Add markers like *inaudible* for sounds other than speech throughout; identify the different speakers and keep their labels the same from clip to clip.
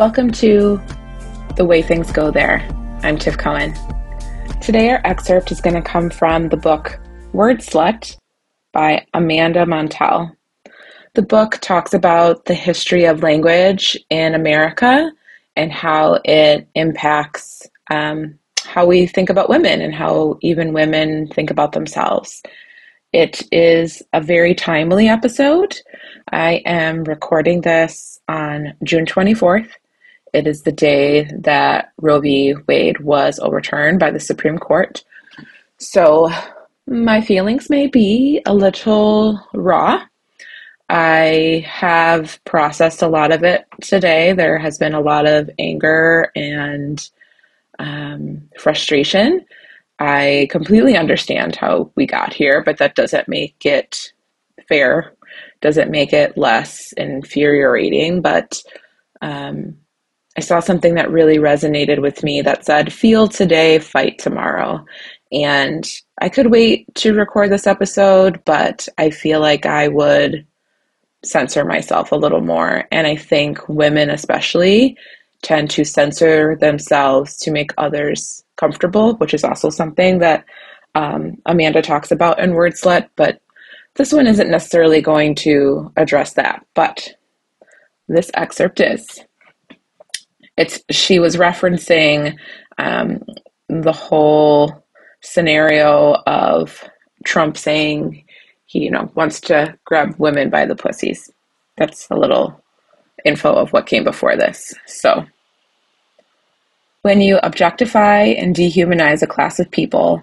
Speaker 1: Welcome to The Way Things Go There. I'm Tiff Cohen. Today, our excerpt is going to come from the book Wordslut by Amanda Montell. The book talks about the history of language in America and how it impacts um, how we think about women and how even women think about themselves. It is a very timely episode. I am recording this on June 24th. It is the day that Roe v. Wade was overturned by the Supreme Court. So my feelings may be a little raw. I have processed a lot of it today. There has been a lot of anger and um, frustration. I completely understand how we got here, but that doesn't make it fair, doesn't make it less infuriating. But um, I saw something that really resonated with me that said, Feel today, fight tomorrow. And I could wait to record this episode, but I feel like I would censor myself a little more. And I think women, especially, tend to censor themselves to make others comfortable, which is also something that um, Amanda talks about in Wordslut. But this one isn't necessarily going to address that. But this excerpt is. It's she was referencing um, the whole scenario of Trump saying he, you know, wants to grab women by the pussies. That's a little info of what came before this. So, when you objectify and dehumanize a class of people,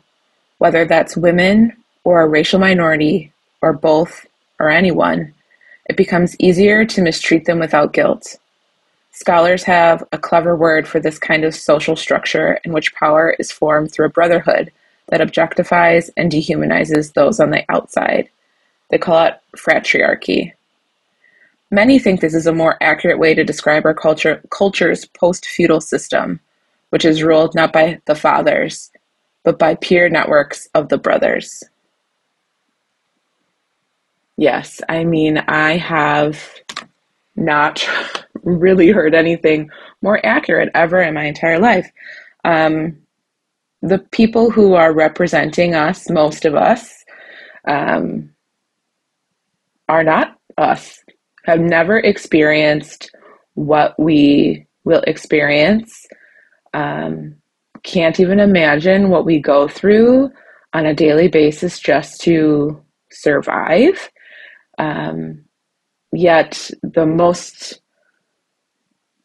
Speaker 1: whether that's women or a racial minority or both or anyone, it becomes easier to mistreat them without guilt. Scholars have a clever word for this kind of social structure in which power is formed through a brotherhood that objectifies and dehumanizes those on the outside. They call it fratriarchy. Many think this is a more accurate way to describe our culture, culture's post feudal system, which is ruled not by the fathers, but by peer networks of the brothers. Yes, I mean, I have not *laughs* really heard anything more accurate ever in my entire life. Um, the people who are representing us, most of us, um, are not us, have never experienced what we will experience, um, can't even imagine what we go through on a daily basis just to survive. Um, yet, the most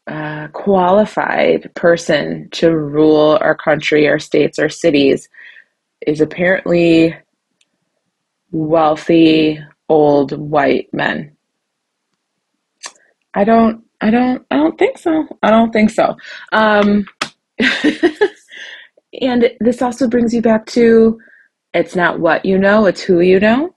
Speaker 1: uh, qualified person to rule our country, our states, our cities is apparently wealthy old white men. I don't I don't I don't think so. I don't think so. Um, *laughs* and this also brings you back to it's not what you know, it's who you know.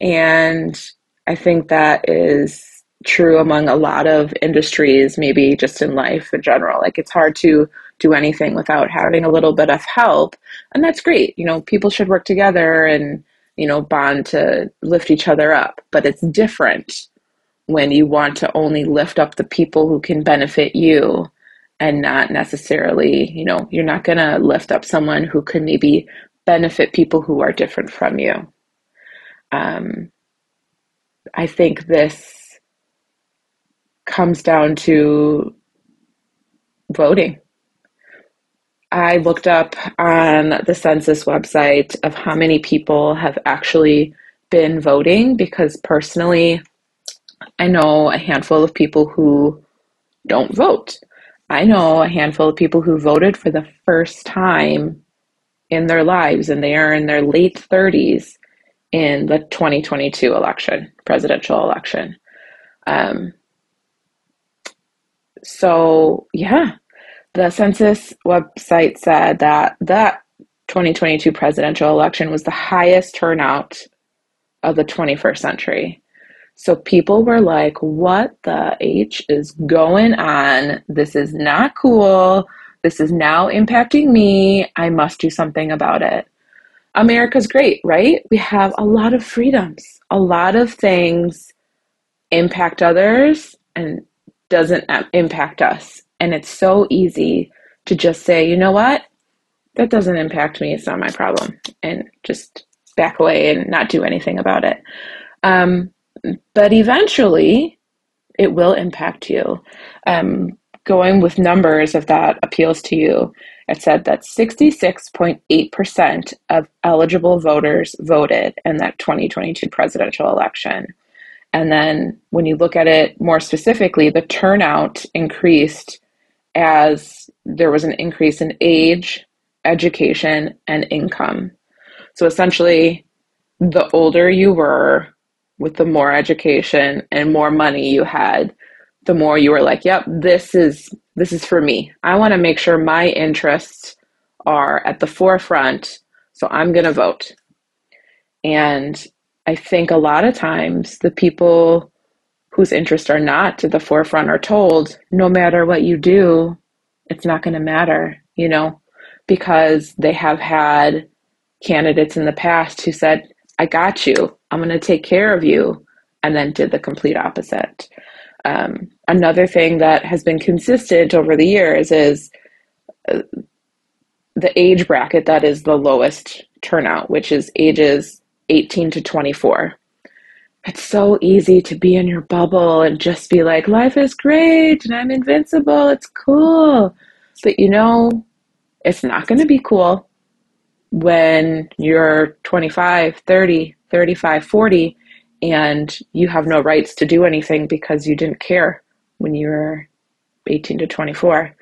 Speaker 1: And I think that is true among a lot of industries, maybe just in life in general. Like it's hard to do anything without having a little bit of help. And that's great. You know, people should work together and you know, bond to lift each other up. But it's different when you want to only lift up the people who can benefit you and not necessarily, you know, you're not going to lift up someone who could maybe benefit people who are different from you. Um, I think this comes down to voting. I looked up on the census website of how many people have actually been voting because personally, I know a handful of people who don't vote. I know a handful of people who voted for the first time in their lives and they are in their late 30s in the 2022 election, presidential election. Um, so, yeah, the census website said that that 2022 presidential election was the highest turnout of the 21st century. So people were like, what the H is going on? This is not cool. This is now impacting me. I must do something about it. America's great, right? We have a lot of freedoms. A lot of things impact others and doesn't impact us. And it's so easy to just say, you know what? That doesn't impact me. It's not my problem. And just back away and not do anything about it. Um, but eventually, it will impact you. Um, going with numbers, if that appeals to you, it said that 66.8% of eligible voters voted in that 2022 presidential election. And then when you look at it more specifically, the turnout increased as there was an increase in age, education, and income. So essentially, the older you were, with the more education and more money you had, the more you were like, yep, this is this is for me. I want to make sure my interests are at the forefront, so I'm going to vote. And I think a lot of times the people whose interests are not at the forefront are told, no matter what you do, it's not going to matter, you know, because they have had candidates in the past who said, I got you, I'm going to take care of you, and then did the complete opposite. Um, another thing that has been consistent over the years is uh, the age bracket that is the lowest turnout, which is ages 18 to 24. It's so easy to be in your bubble and just be like, life is great and I'm invincible, it's cool. But you know, it's not going to be cool when you're 25, 30, 35, 40 and you have no rights to do anything because you didn't care when you were 18 to 24.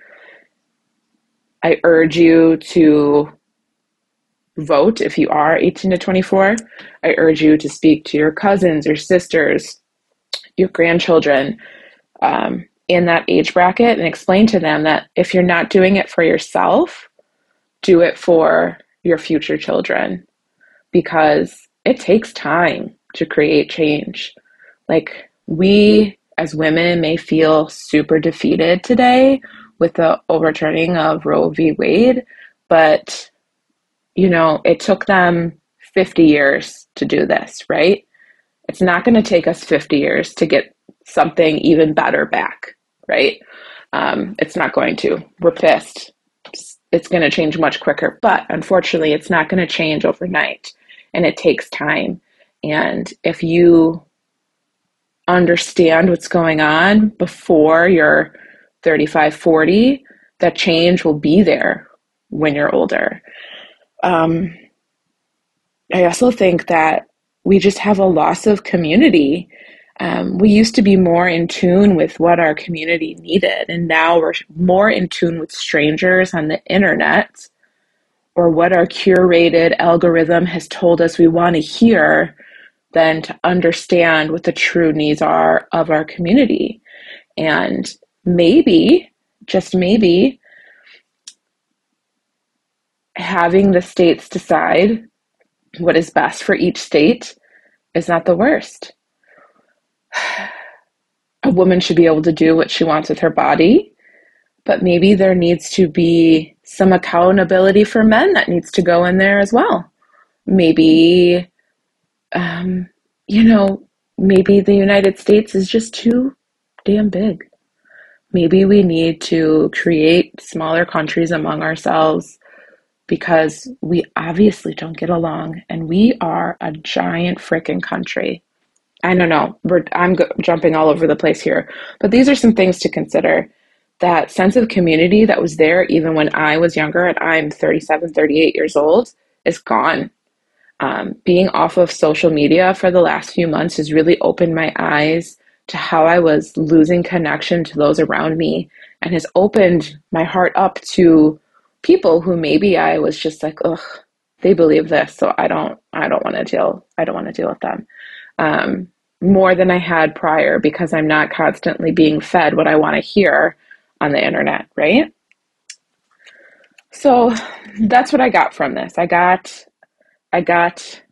Speaker 1: I urge you to vote if you are 18 to 24. I urge you to speak to your cousins, your sisters, your grandchildren um, in that age bracket and explain to them that if you're not doing it for yourself, do it for your future children because it takes time to create change. Like, we as women may feel super defeated today with the overturning of Roe v. Wade, but you know, it took them 50 years to do this, right? It's not going to take us 50 years to get something even better back, right? Um, it's not going to. We're pissed. It's going to change much quicker, but unfortunately, it's not going to change overnight and it takes time. And if you understand what's going on before you're 35, 40, that change will be there when you're older. Um, I also think that we just have a loss of community. Um, we used to be more in tune with what our community needed, and now we're more in tune with strangers on the internet or what our curated algorithm has told us we want to hear than to understand what the true needs are of our community. And maybe, just maybe, having the states decide what is best for each state is not the worst. *sighs* A woman should be able to do what she wants with her body, but maybe there needs to be some accountability for men that needs to go in there as well. Maybe um, you know, maybe the United States is just too damn big. Maybe we need to create smaller countries among ourselves because we obviously don't get along and we are a giant freaking country. I don't know, we're, I'm jumping all over the place here, but these are some things to consider. That sense of community that was there even when I was younger and I'm 37, 38 years old is gone um, being off of social media for the last few months has really opened my eyes to how I was losing connection to those around me and has opened my heart up to people who maybe I was just like, ugh, they believe this, so I don't, I don't want to deal, I don't want to deal with them. Um, more than I had prior because I'm not constantly being fed what I want to hear on the internet, right? So that's what I got from this. I got I got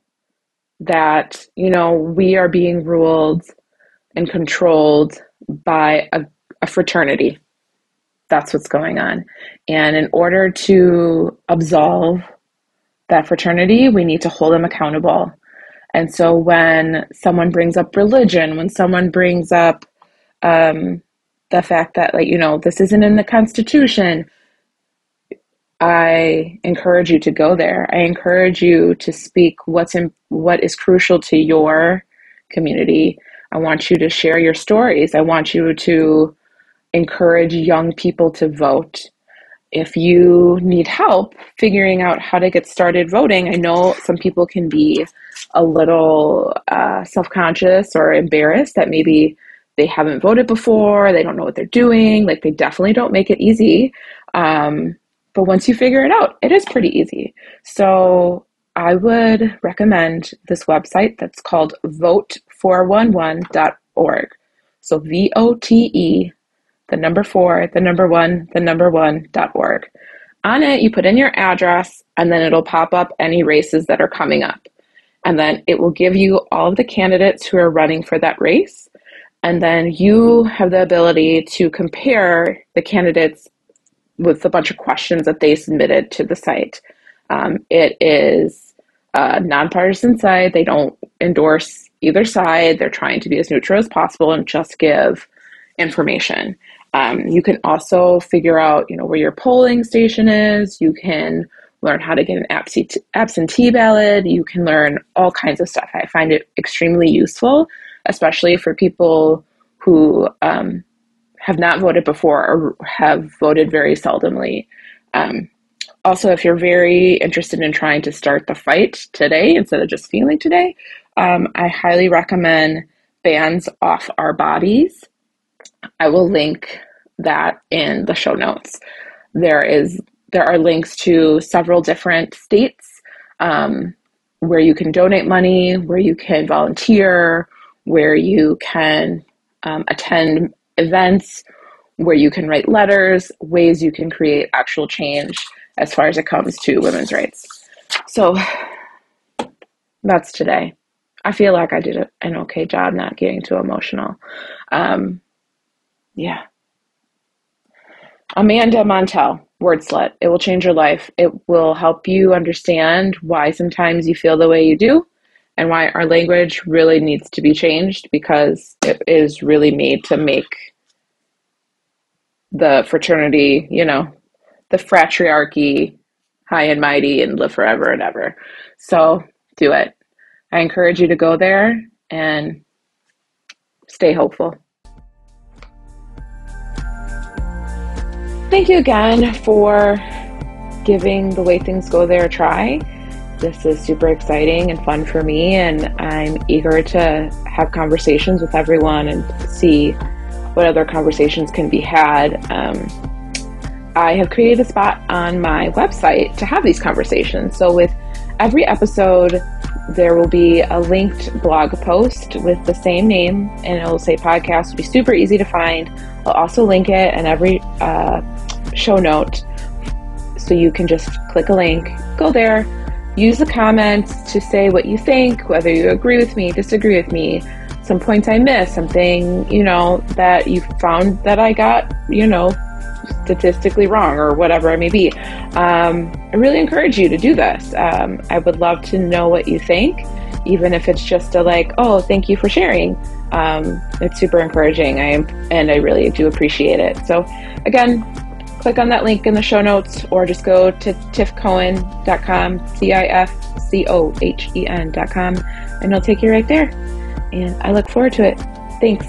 Speaker 1: that, you know, we are being ruled and controlled by a, a fraternity. That's what's going on. And in order to absolve that fraternity, we need to hold them accountable. And so when someone brings up religion, when someone brings up, um, the fact that like you know this isn't in the constitution i encourage you to go there i encourage you to speak what's in what is crucial to your community i want you to share your stories i want you to encourage young people to vote if you need help figuring out how to get started voting, I know some people can be a little uh, self conscious or embarrassed that maybe they haven't voted before, they don't know what they're doing. Like, they definitely don't make it easy. Um, but once you figure it out, it is pretty easy. So, I would recommend this website that's called vote411.org. So, V O T E the number four, the number one, the number one dot org. On it, you put in your address, and then it'll pop up any races that are coming up. And then it will give you all of the candidates who are running for that race. And then you have the ability to compare the candidates with a bunch of questions that they submitted to the site. Um, it is a nonpartisan site. They don't endorse either side. They're trying to be as neutral as possible and just give information. Um, you can also figure out, you know, where your polling station is. You can learn how to get an absentee, ballot. You can learn all kinds of stuff. I find it extremely useful, especially for people who um, have not voted before or have voted very seldomly. Um, also, if you're very interested in trying to start the fight today instead of just feeling today, um, I highly recommend Bans Off Our Bodies. I will link that in the show notes. There is there are links to several different states um, where you can donate money, where you can volunteer, where you can um, attend events, where you can write letters, ways you can create actual change as far as it comes to women's rights. So that's today. I feel like I did an okay job not getting too emotional. Um, yeah. Amanda Montell, Wordslut. It will change your life. It will help you understand why sometimes you feel the way you do and why our language really needs to be changed because it is really made to make the fraternity, you know, the fratriarchy high and mighty and live forever and ever. So do it. I encourage you to go there and stay hopeful. Thank you again for giving the way things go there a try. This is super exciting and fun for me, and I'm eager to have conversations with everyone and see what other conversations can be had. Um, I have created a spot on my website to have these conversations. So, with every episode, there will be a linked blog post with the same name, and it will say podcast. It'll be super easy to find. I'll also link it in every uh, show note so you can just click a link, go there, use the comments to say what you think, whether you agree with me, disagree with me, some points I missed, something, you know, that you found that I got, you know, statistically wrong or whatever it may be. Um, I really encourage you to do this. Um, I would love to know what you think, even if it's just a like, oh, thank you for sharing. Um, it's super encouraging. I am, and I really do appreciate it. So, again, click on that link in the show notes or just go to tifcohen.com, C I F C O H E N.com, and it'll take you right there. And I look forward to it. Thanks.